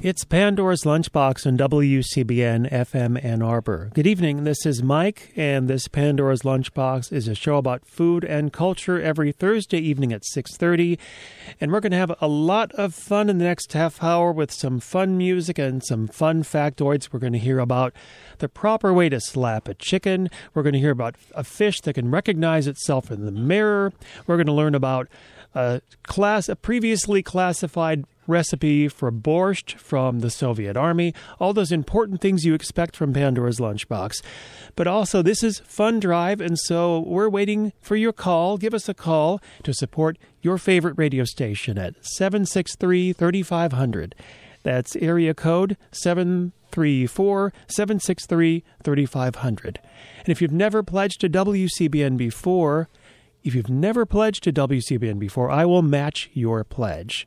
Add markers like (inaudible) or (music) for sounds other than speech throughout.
It's Pandora's Lunchbox on WCBN FM Ann Arbor. Good evening. This is Mike, and this Pandora's Lunchbox is a show about food and culture every Thursday evening at 6:30. And we're going to have a lot of fun in the next half hour with some fun music and some fun factoids. We're going to hear about the proper way to slap a chicken. We're going to hear about a fish that can recognize itself in the mirror. We're going to learn about a class a previously classified recipe for borscht from the Soviet Army, all those important things you expect from Pandora's Lunchbox. But also, this is Fun Drive, and so we're waiting for your call. Give us a call to support your favorite radio station at 763 3500. That's area code 734 763 3500. And if you've never pledged to WCBN before, if you've never pledged to WCBN before, I will match your pledge.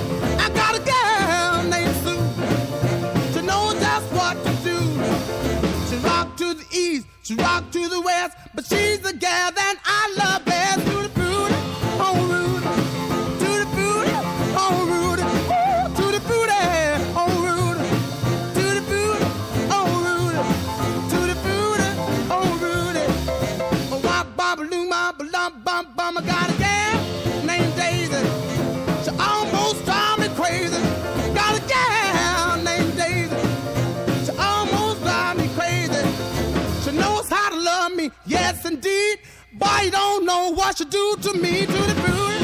she rock to the west, but she's the gal that I love You don't know what she do to me. To the fruity,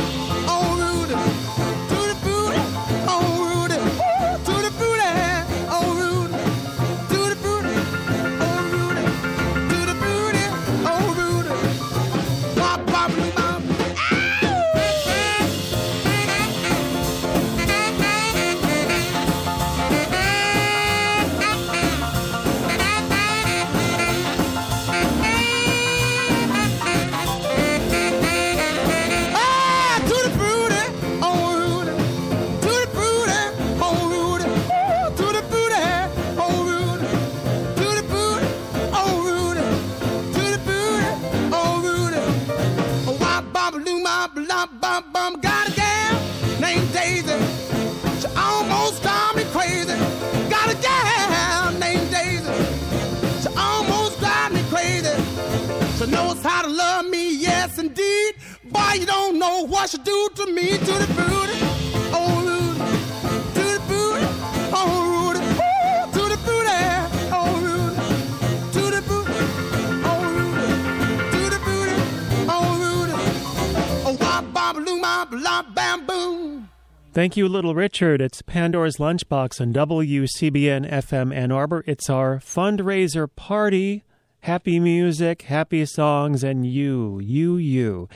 loom, bop, lop, bam. Thank you, Little Richard. It's Pandora's Lunchbox on WCBN FM Ann Arbor. It's our fundraiser party. Happy music, happy songs, and you, you, you.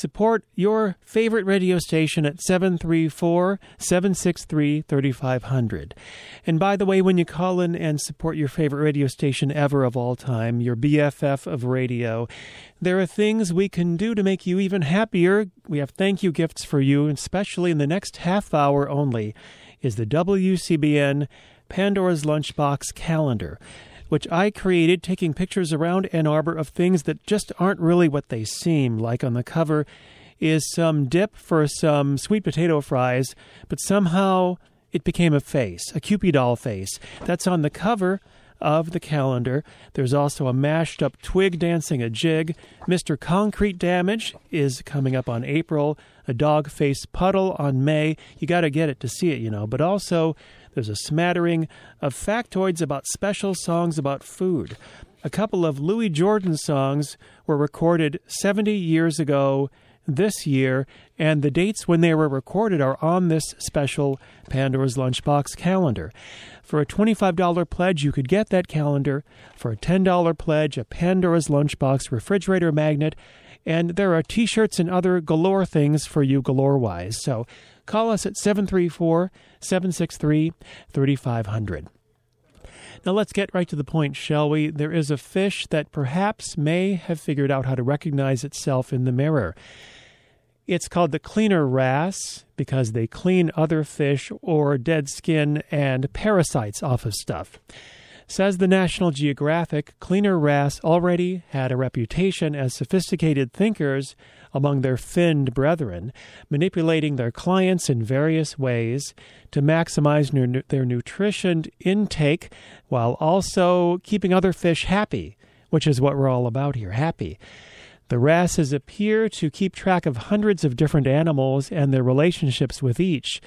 Support your favorite radio station at 734 763 3500. And by the way, when you call in and support your favorite radio station ever of all time, your BFF of radio, there are things we can do to make you even happier. We have thank you gifts for you, especially in the next half hour only, is the WCBN Pandora's Lunchbox calendar which I created taking pictures around Ann Arbor of things that just aren't really what they seem. Like on the cover is some dip for some sweet potato fries, but somehow it became a face, a Cupid doll face. That's on the cover of the calendar. There's also a mashed up twig dancing a jig. Mr. Concrete Damage is coming up on April. A dog face puddle on May. You got to get it to see it, you know. But also, There's a smattering of factoids about special songs about food. A couple of Louis Jordan songs were recorded 70 years ago this year, and the dates when they were recorded are on this special Pandora's Lunchbox calendar. For a $25 pledge, you could get that calendar. For a $10 pledge, a Pandora's Lunchbox refrigerator magnet, and there are t shirts and other galore things for you galore wise. So call us at 734 763 3500. Now let's get right to the point, shall we? There is a fish that perhaps may have figured out how to recognize itself in the mirror. It's called the cleaner wrasse because they clean other fish or dead skin and parasites off of stuff. Says the National Geographic, cleaner wrasse already had a reputation as sophisticated thinkers among their finned brethren, manipulating their clients in various ways to maximize nu- their nutrition intake while also keeping other fish happy, which is what we're all about here happy. The wrasses appear to keep track of hundreds of different animals and their relationships with each.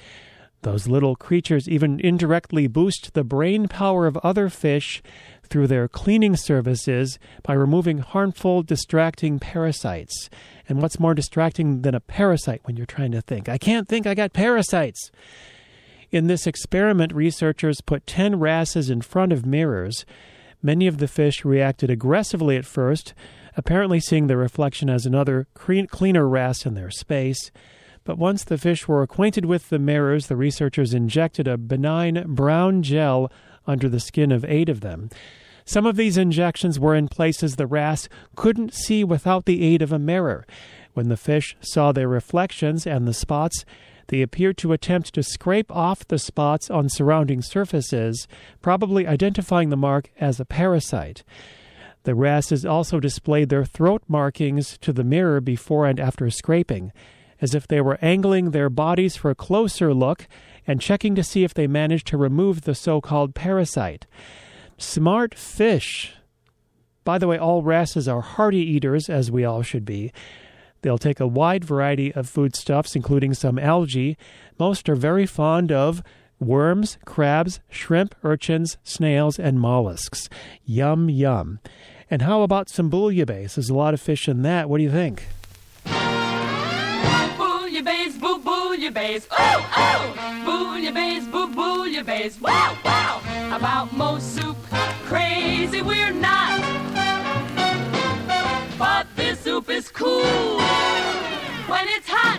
Those little creatures even indirectly boost the brain power of other fish through their cleaning services by removing harmful, distracting parasites. And what's more distracting than a parasite when you're trying to think? I can't think, I got parasites. In this experiment, researchers put 10 wrasses in front of mirrors. Many of the fish reacted aggressively at first, apparently seeing the reflection as another cleaner wrasse in their space. But once the fish were acquainted with the mirrors, the researchers injected a benign brown gel under the skin of eight of them. Some of these injections were in places the wrasse couldn't see without the aid of a mirror. When the fish saw their reflections and the spots, they appeared to attempt to scrape off the spots on surrounding surfaces, probably identifying the mark as a parasite. The wrasses also displayed their throat markings to the mirror before and after scraping, as if they were angling their bodies for a closer look and checking to see if they managed to remove the so called parasite. Smart fish. By the way, all wrasses are hearty eaters, as we all should be. They'll take a wide variety of foodstuffs, including some algae. Most are very fond of worms, crabs, shrimp, urchins, snails, and mollusks. Yum, yum. And how about some bouillabaisse? There's a lot of fish in that. What do you think? Bouillabaisse, boo bouillabaisse, oh oh! Bouillabaisse, boo bouillabaisse, wow wow! About most soup, crazy we're not. But this soup is cool when it's hot.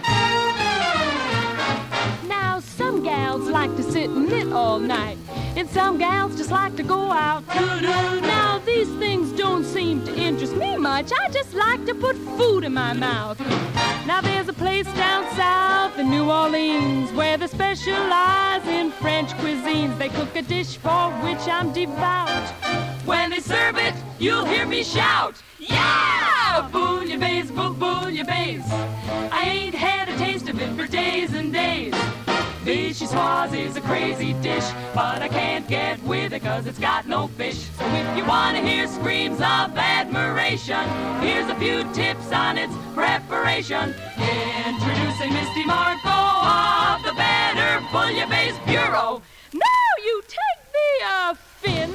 Now some gals like to sit and knit all night. And some gals just like to go out. Now, these things don't seem to interest me much. I just like to put food in my mouth. Now, there's a place down south in New Orleans where they specialize in French cuisines. They cook a dish for which I'm devout. When they serve it, you'll hear me shout, Yeah! Bouillabaisse, bouillabaisse. I ain't had a taste of it for days and days. Vichyssoise is a crazy dish, but I can't get with it cause it's got no fish. So if you wanna hear screams of admiration, here's a few tips on its preparation. Introducing Misty Marco of the Better Bouillabaisse Bureau. Now you take me a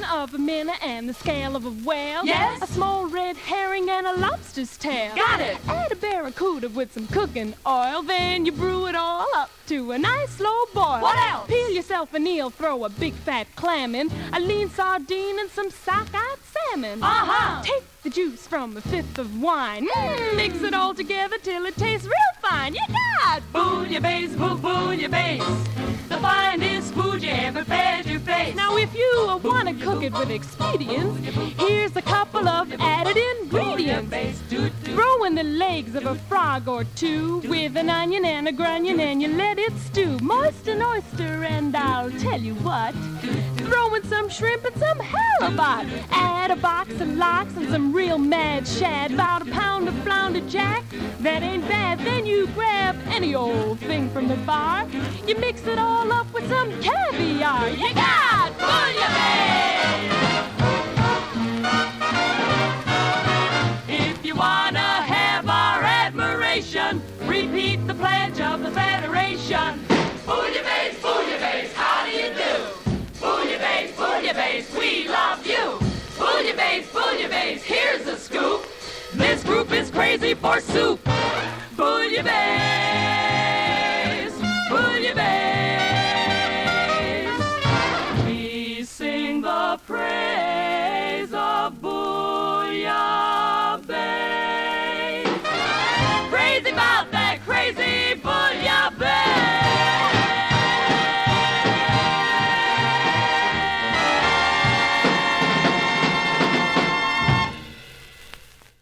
of a minnow and the scale of a whale. Yes. A small red herring and a lobster's tail. Got it. Add a barracuda with some cooking oil. Then you brew it all up to a nice slow boil. What else? Peel yourself an eel, throw a big fat clam in, a lean sardine and some sockeye salmon. Uh-huh. Take the juice from a fifth of wine. Mm, mix it all together till it tastes real fine. You got bouillabaisse, boo bouillabaisse. The finest food you ever fed your face. Now if you want to cook it with expedience, here's a couple of added ingredients. Throw in the legs of a frog or two with an onion and a grunion and you let it stew. Moist an oyster and I'll tell you what. Throw in some shrimp and some halibut. Add a box of lox and some real mad shad. About a pound of flounder jack. That ain't bad. Then you grab any old thing from the bar. You mix it all up with some caviar. You got bouillabaisse! If you wanna have our admiration, repeat the pledge of the Federation. Bouillabaisse, crazy for soup. Bouillabaisse,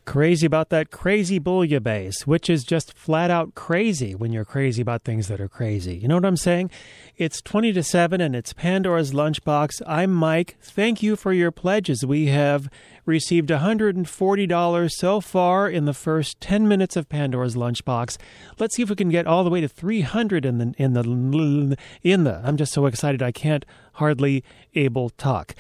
Crazy about that crazy bouillabaisse, which is just flat out crazy when you're crazy about things that are crazy. You know what I'm saying? It's 20 to 7 and it's Pandora's Lunchbox. I'm Mike. Thank you for your pledges. We have received $140 so far in the first 10 minutes of Pandora's Lunchbox. Let's see if we can get all the way to 300 in the in the in the. I'm just so excited I can't hardly able talk.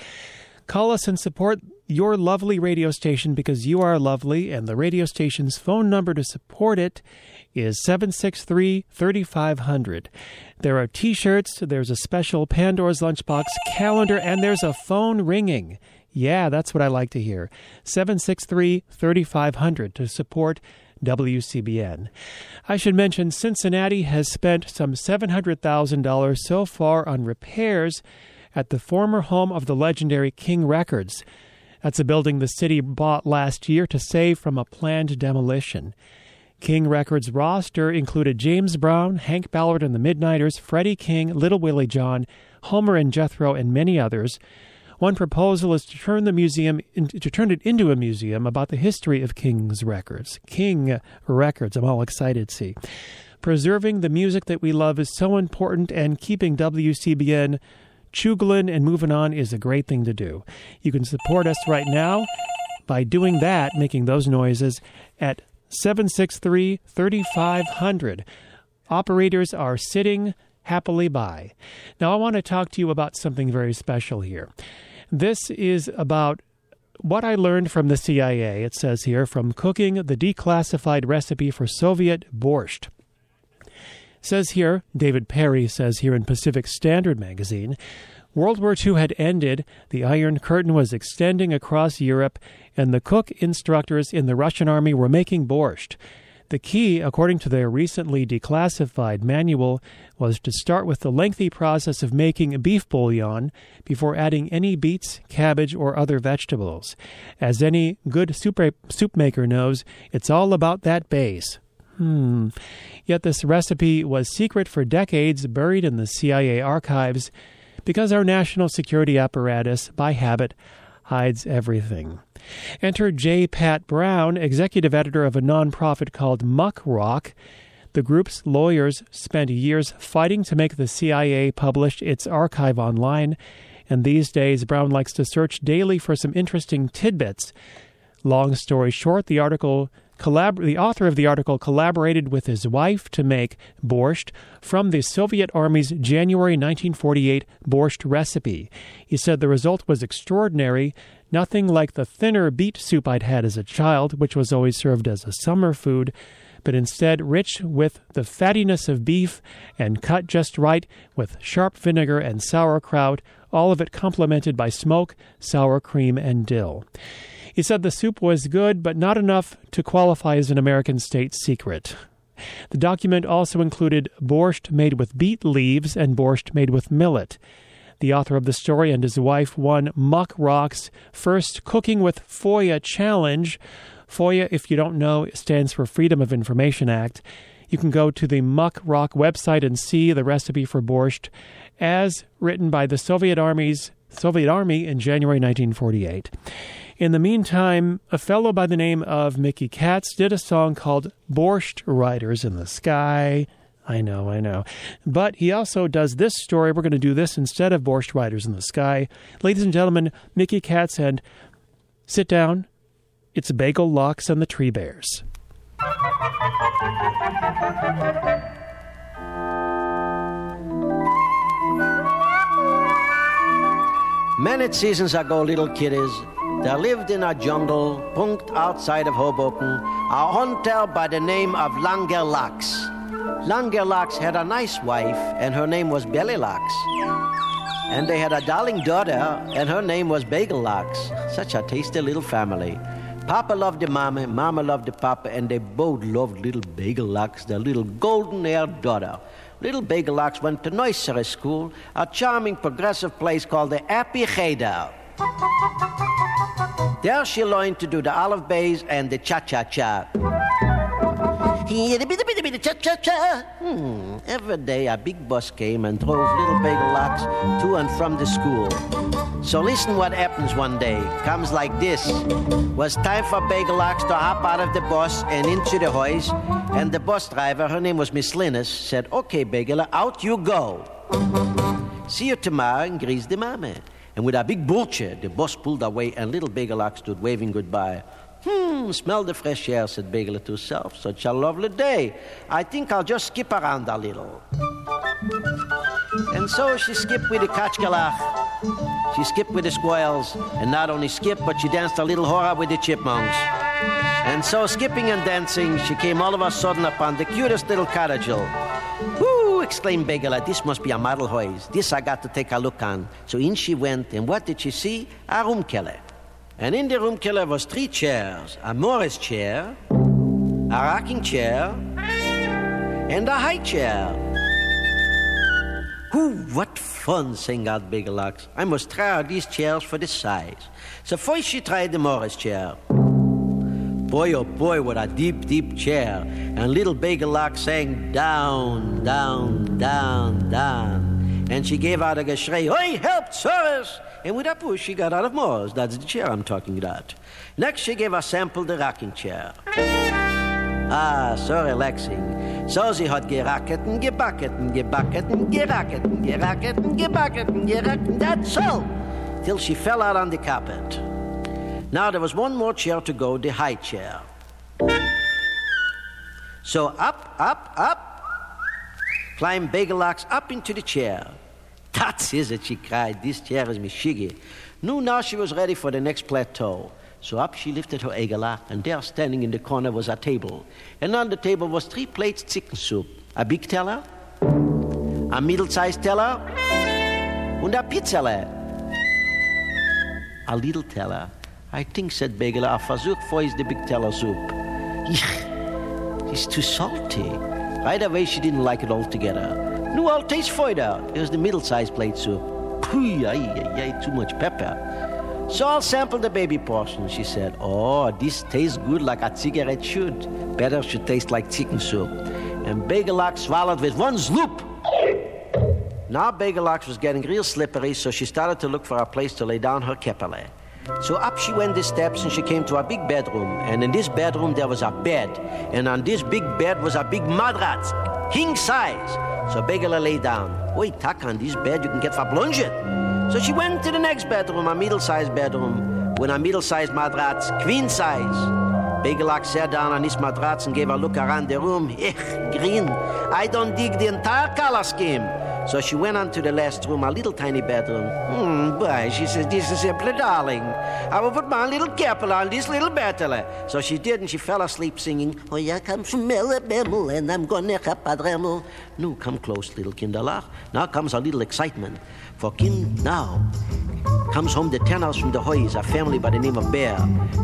Call us and support your lovely radio station because you are lovely, and the radio station's phone number to support it is 763 3500. There are t shirts, there's a special Pandora's Lunchbox calendar, and there's a phone ringing. Yeah, that's what I like to hear. 763 3500 to support WCBN. I should mention Cincinnati has spent some $700,000 so far on repairs at the former home of the legendary King Records. That's a building the city bought last year to save from a planned demolition. King Records' roster included James Brown, Hank Ballard and the Midnighters, Freddie King, Little Willie John, Homer and Jethro, and many others. One proposal is to turn the museum in, to turn it into a museum about the history of King's Records. King Records, I'm all excited. See, preserving the music that we love is so important, and keeping WCBN Chugling and moving on is a great thing to do. You can support us right now by doing that, making those noises at 763 3500. Operators are sitting happily by. Now, I want to talk to you about something very special here. This is about what I learned from the CIA. It says here from cooking the declassified recipe for Soviet borscht. Says here, David Perry says here in Pacific Standard magazine, World War II had ended, the Iron Curtain was extending across Europe, and the cook instructors in the Russian army were making borscht. The key, according to their recently declassified manual, was to start with the lengthy process of making beef bouillon before adding any beets, cabbage, or other vegetables. As any good soup, soup maker knows, it's all about that base. Hmm. Yet this recipe was secret for decades, buried in the CIA archives, because our national security apparatus, by habit, hides everything. Enter J. Pat Brown, executive editor of a nonprofit called Muckrock. The group's lawyers spent years fighting to make the CIA publish its archive online, and these days Brown likes to search daily for some interesting tidbits. Long story short, the article collab- the author of the article collaborated with his wife to make borscht from the Soviet Army's January 1948 borscht recipe. He said the result was extraordinary, nothing like the thinner beet soup I'd had as a child, which was always served as a summer food, but instead rich with the fattiness of beef and cut just right with sharp vinegar and sauerkraut, all of it complemented by smoke, sour cream, and dill. He said the soup was good, but not enough to qualify as an American state secret. The document also included borscht made with beet leaves and borscht made with millet. The author of the story and his wife won MuckRock's first Cooking with FOIA challenge. FOIA, if you don't know, stands for Freedom of Information Act. You can go to the MuckRock website and see the recipe for borscht as written by the Soviet Army's Soviet Army in January 1948. In the meantime, a fellow by the name of Mickey Katz did a song called Borscht Riders in the Sky. I know, I know. But he also does this story. We're going to do this instead of Borscht Riders in the Sky. Ladies and gentlemen, Mickey Katz and sit down. It's Bagel Locks and the Tree Bears. Many seasons ago, little kiddies, there lived in a jungle, punked outside of Hoboken, a hunter by the name of Langerlax. Langerlax had a nice wife, and her name was Bellylax. And they had a darling daughter, and her name was Bagellax. Such a tasty little family. Papa loved the mama, mama loved the papa, and they both loved little Bagel Locks, their little golden haired daughter. Little Bagel Locks went to nursery school, a charming progressive place called the Cheder. There she learned to do the olive bays and the cha cha cha. Cha cha cha. Hmm. Every day a big bus came and drove little bagel locks to and from the school. So listen what happens one day. Comes like this. Was time for bagel locks to hop out of the bus and into the hoist, and the bus driver, her name was Miss Linus, said, Okay, bagel, out you go. See you tomorrow in grease the mama. And with a big bullshit, the boss pulled away and little Bagel stood waving goodbye. Hmm, smell the fresh air, said Bagel to herself. Such a lovely day. I think I'll just skip around a little. And so she skipped with the Kachkalach. She skipped with the squirrels. And not only skipped, but she danced a little hora with the chipmunks. And so, skipping and dancing, she came all of a sudden upon the cutest little cottage. Exclaimed Begala. This must be a model house. This I got to take a look on. So in she went, and what did she see? A room killer. And in the room killer was three chairs a Morris chair, a rocking chair, and a high chair. Whoo, what fun, sang out Bigelux. I must try out these chairs for the size. So first she tried the Morris chair. Boy, oh boy, what a deep, deep chair. And little Bagelach sang down, down, down, down. And she gave out a geschrei, Oi, help, sirs! And with a push, she got out of Moore's. That's the chair I'm talking about. Next, she gave a sample the rocking chair. Ah, so relaxing. So sie hat geracket und gebacket und gebacket und geracket und geracket und gebacket und geracket. That's all. Till she fell out on the carpet. Now there was one more chair to go, the high chair. So up, up, up, climbed Bagelocks up into the chair. That's it, she cried. This chair is Michigi. No, now she was ready for the next plateau. So up she lifted her egala, and there standing in the corner was a table. And on the table was three plates chicken soup. A big teller, a middle-sized teller, and a pizza. A little teller I think, said Begele, a for is the big soup. (laughs) it's too salty. Right away, she didn't like it altogether. No, I'll taste for it was the middle-sized plate soup. Pooh, ay, ay, ay, too much pepper. So I'll sample the baby portion, she said. Oh, this tastes good like a cigarette should. Better should taste like chicken soup. And Bagelak swallowed with one sloop. Now Bagelak was getting real slippery, so she started to look for a place to lay down her kepele. So up she went the steps and she came to a big bedroom. And in this bedroom there was a bed. And on this big bed was a big matratz, king size. So Begala lay down. Wait, tuck on this bed you can get for blunged. So she went to the next bedroom, a middle-sized bedroom, with a middle-sized matratz, queen size. Begelak sat down on this matratz and gave a look around the room. (laughs) Ech, green. I don't dig the entire color scheme. So she went on to the last room, a little tiny bedroom. Hmm, boy, she says, this is simply darling. I will put my little capel on this little battle. So she did, and she fell asleep singing, Oh, yeah, come from Melabemel, and I'm gonna padremel. No, come close, little kinderlach. Now comes a little excitement. For kind now comes home the ten from the Hoys, a family by the name of Bear,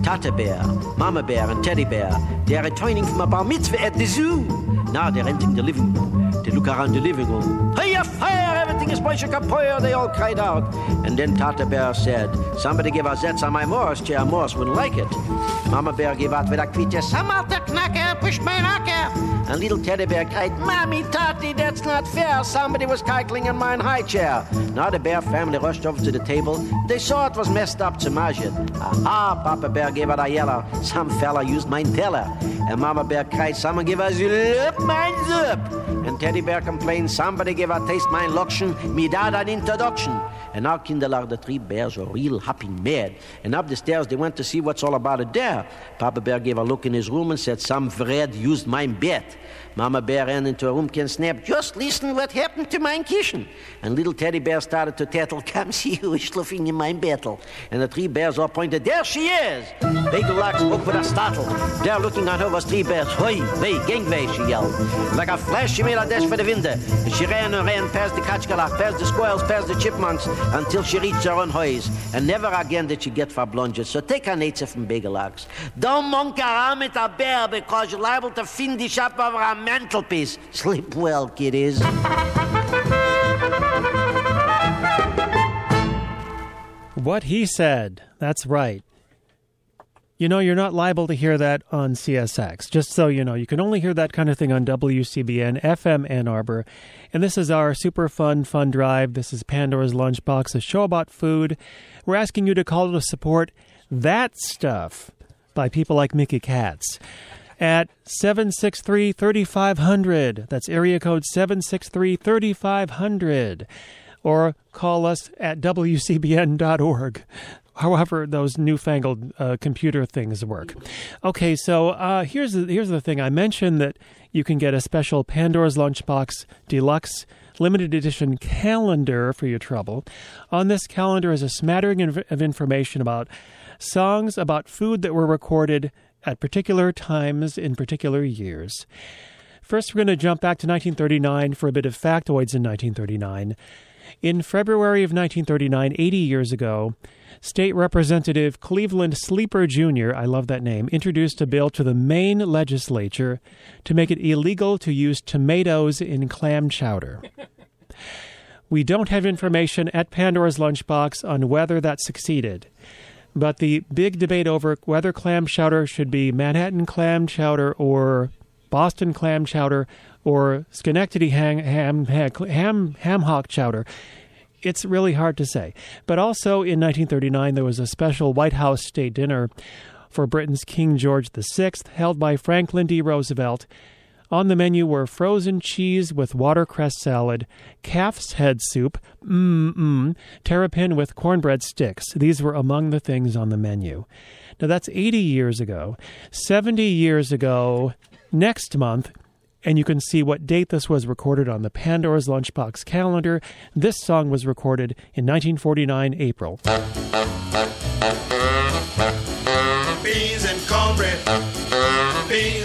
Tata Bear, Mama Bear, and Teddy Bear. They are returning from a bar mitzvah at the zoo. Now they're entering the living room. Look around the living room. Hey, fire! Everything is Boisha Kapoya! They all cried out. And then Tata Bear said, Somebody give us that on my Morris chair. Morris wouldn't like it. Mama Bear gave out with a quiche, the knacker, push my knocker. And little teddy bear cried, Mommy, Tati, that's not fair. Somebody was cackling in my high chair. Now the bear family rushed over to the table. They saw it was messed up to it. Aha, Papa Bear gave out a yellow. Some fella used mine teller. And Mama Bear cried, Someone give us zup, mine zup. And Teddy Bear complained, somebody give a taste my loction, me dad an introduction. And now Kinderlar, the three bears were real happy mad. And up the stairs they went to see what's all about it there. Papa Bear gave a look in his room and said, some Fred used my bed. Mama Bear ran into a room and snapped, just listen what happened to my kitchen. And little teddy bear started to tattle, (laughs) come see who is schluffing in my battle. And the three bears all pointed, there she is. Big Lock spoke with a startle. There looking at her was three bears. Hoi, wei, gangway, she yelled. Like a flash, she made a dash for the window. And she ran and ran past the Kachkalach, past the squirrels, past the chipmunks, until she reached her own hoys. And never again did she get for blunges. So take her nature from Bagelax. Don't monkey around with a bear because you're liable to finish up over a mantelpiece. Sleep well, kiddies. What he said. That's right. You know, you're not liable to hear that on CSX. Just so you know, you can only hear that kind of thing on WCBN FM Ann Arbor. And this is our super fun, fun drive. This is Pandora's Lunchbox, a show about food. We're asking you to call to support that stuff by people like Mickey Katz at 763 3500. That's area code 763 3500. Or call us at WCBN.org however those newfangled uh, computer things work. Okay, so uh, here's the, here's the thing. I mentioned that you can get a special Pandora's Lunchbox Deluxe limited edition calendar for your trouble. On this calendar is a smattering of, of information about songs about food that were recorded at particular times in particular years. First, we're going to jump back to 1939 for a bit of factoids in 1939. In February of 1939, 80 years ago, State Representative Cleveland Sleeper Jr., I love that name, introduced a bill to the Maine legislature to make it illegal to use tomatoes in clam chowder. we don't have information at Pandora's Lunchbox on whether that succeeded. But the big debate over whether clam chowder should be Manhattan clam chowder or Boston clam chowder or Schenectady ham, ham, ham, ham hock chowder it's really hard to say. But also in 1939, there was a special White House state dinner for Britain's King George VI, held by Franklin D. Roosevelt. On the menu were frozen cheese with watercress salad, calf's head soup, mmm, terrapin with cornbread sticks. These were among the things on the menu. Now that's 80 years ago. 70 years ago, next month, and you can see what date this was recorded on the Pandora's Lunchbox calendar. This song was recorded in 1949 April. Beans and cornbread, beans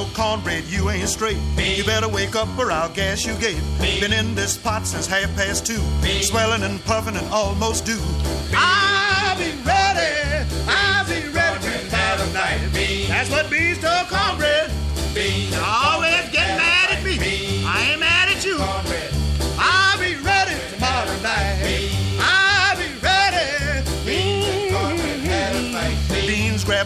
Beans cornbread, you ain't straight. You better wake up or I'll gas you gate. Been in this pot since half past two. Swelling and puffing and almost due. I'll be ready. I'll be ready tomorrow night. That's what Beans told cornbread. Beans always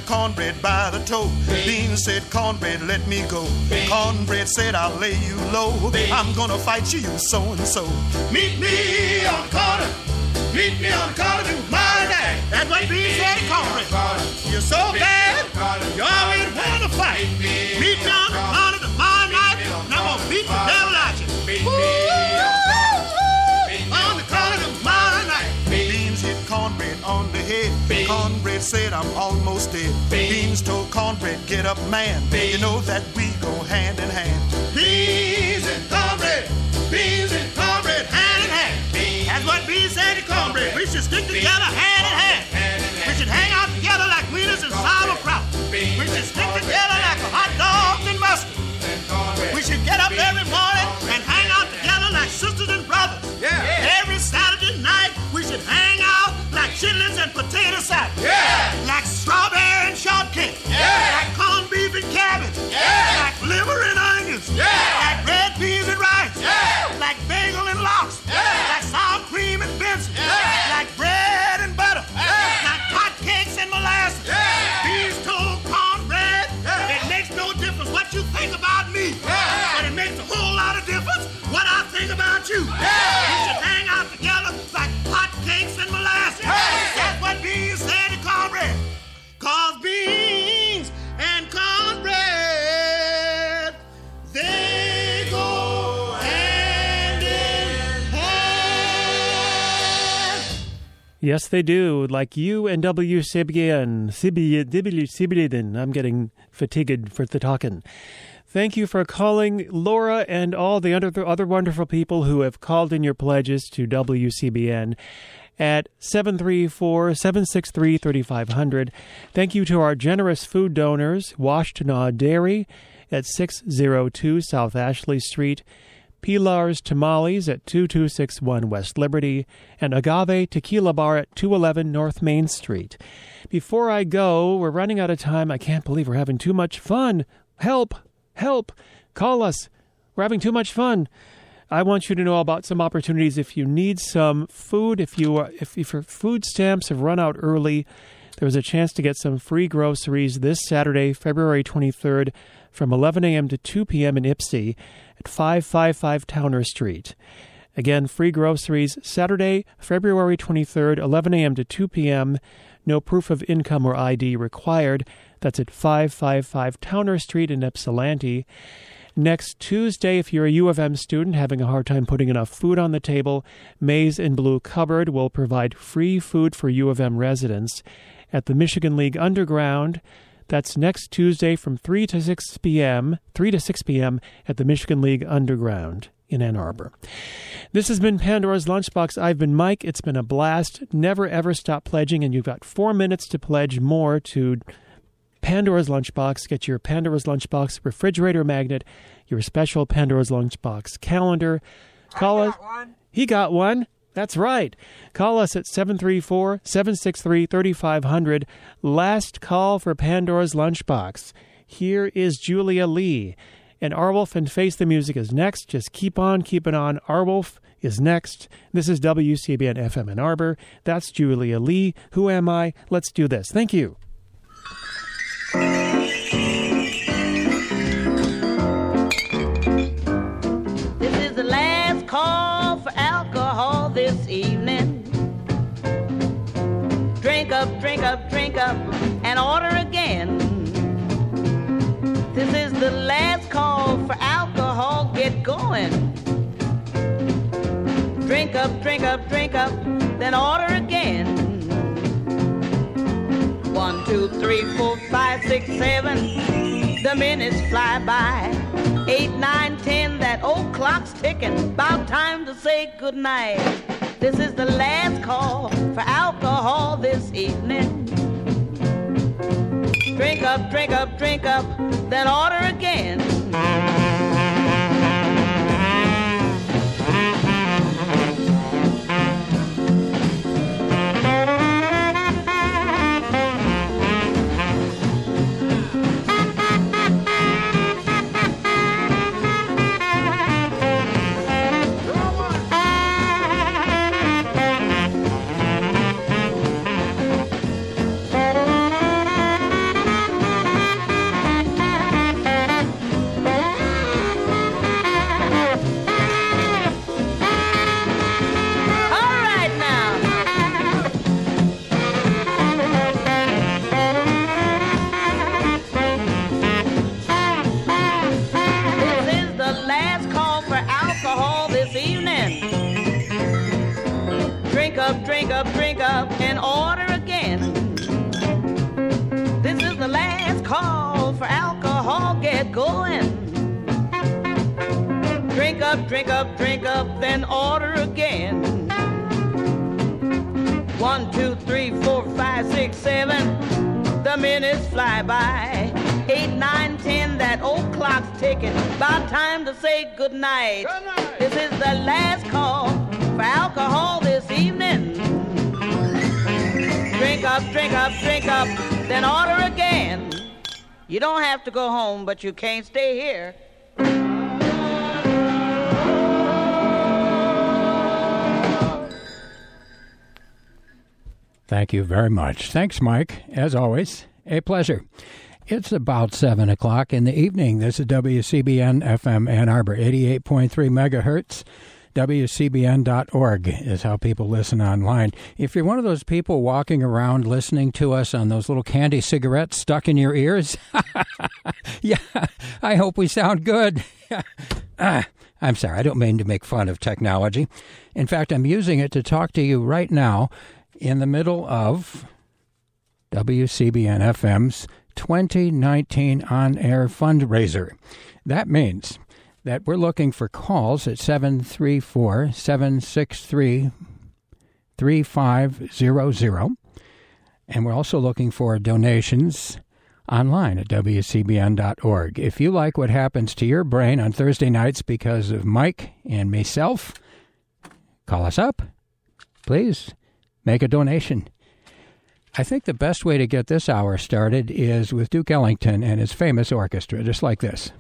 cornbread by the toe. Beans said, Cornbread, let me go. Cornbread said, I'll lay you low. I'm gonna fight you, you so and so. Meet me on the corner. Meet me on the corner tomorrow night. That's what Beans said Cornbread. You're so bad, you always want to fight. Meet me on the corner tomorrow night, and I'm gonna beat the devil out you. On Cornbread said, I'm almost dead. Beans told cornbread, get up, man. You know that we go hand in hand. Beans and cornbread. Beans and cornbread, hand in hand. That's what Beans said to cornbread. We should stick together hand in hand. We should hang out together like wieners and sauerkraut. We should stick together like a hot dogs and mustard. We should get up every morning and hang out together like sisters and brothers. Yeah. chitlins and potato salad. Yeah. Like strawberry and shortcake. Yeah. Like corned beef and cabbage. Yeah. Like liver and onions. Yeah. Like red peas and rice. Yeah. Like bagel and lox. Yeah. Like sour cream and Benson. Yeah. Like bread and butter. Yeah. Like hot cakes and molasses. Yeah. Beans, cold cornbread. Yeah. It makes no difference what you think about me. Yeah. But it makes a whole lot of difference what I think about you. Yeah. You should hang Yes, they do. Like you and W. Sibian. Sibian. I'm getting fatigued for the talking. Thank you for calling Laura and all the other wonderful people who have called in your pledges to WCBN at 734 763 3500. Thank you to our generous food donors, Washtenaw Dairy at 602 South Ashley Street, Pilar's Tamales at 2261 West Liberty, and Agave Tequila Bar at 211 North Main Street. Before I go, we're running out of time. I can't believe we're having too much fun. Help! Help! Call us. We're having too much fun. I want you to know about some opportunities if you need some food. If you if, if your food stamps have run out early, there's a chance to get some free groceries this Saturday, February 23rd, from 11 a.m. to 2 p.m. in Ypsi at 555 Towner Street. Again, free groceries Saturday, February 23rd, 11 a.m. to 2 p.m. No proof of income or ID required. That's at 555 Towner Street in Ypsilanti. Next Tuesday, if you're a U of M student having a hard time putting enough food on the table, Maize and Blue Cupboard will provide free food for U of M residents at the Michigan League Underground. That's next Tuesday from 3 to 6 p.m., 3 to 6 p.m. at the Michigan League Underground in Ann Arbor. This has been Pandora's Lunchbox. I've been Mike. It's been a blast. Never ever stop pledging, and you've got four minutes to pledge more to Pandora's Lunchbox. Get your Pandora's Lunchbox refrigerator magnet, your special Pandora's Lunchbox calendar. Call us. He got one. That's right. Call us at 734 763 3500. Last call for Pandora's Lunchbox. Here is Julia Lee. And Arwulf and Face the Music is next. Just keep on keeping on. Arwulf is next. This is WCBN FM Ann Arbor. That's Julia Lee. Who am I? Let's do this. Thank you. Drink up, and order again. This is the last call for alcohol. Get going. Drink up, drink up, drink up, then order again. One, two, three, four, five, six, seven. The minutes fly by. Eight, nine, ten, that old clock's ticking. About time to say goodnight. This is the last call for alcohol this evening. Drink up, drink up, drink up, then order again. Drink up, drink up, drink up, then order again. One, two, three, four, five, six, seven. The minutes fly by. Eight, nine, ten, that old clock's ticking. About time to say goodnight. Good night. This is the last call for alcohol this evening. Drink up, drink up, drink up, then order again. You don't have to go home, but you can't stay here. Thank you very much. Thanks, Mike. As always, a pleasure. It's about 7 o'clock in the evening. This is WCBN FM Ann Arbor, 88.3 megahertz. WCBN.org is how people listen online. If you're one of those people walking around listening to us on those little candy cigarettes stuck in your ears, (laughs) yeah, I hope we sound good. (laughs) ah, I'm sorry, I don't mean to make fun of technology. In fact, I'm using it to talk to you right now in the middle of WCBN FM's 2019 on air fundraiser. That means that we're looking for calls at 734 763 3500. And we're also looking for donations online at WCBN.org. If you like what happens to your brain on Thursday nights because of Mike and myself, call us up. Please make a donation. I think the best way to get this hour started is with Duke Ellington and his famous orchestra, just like this.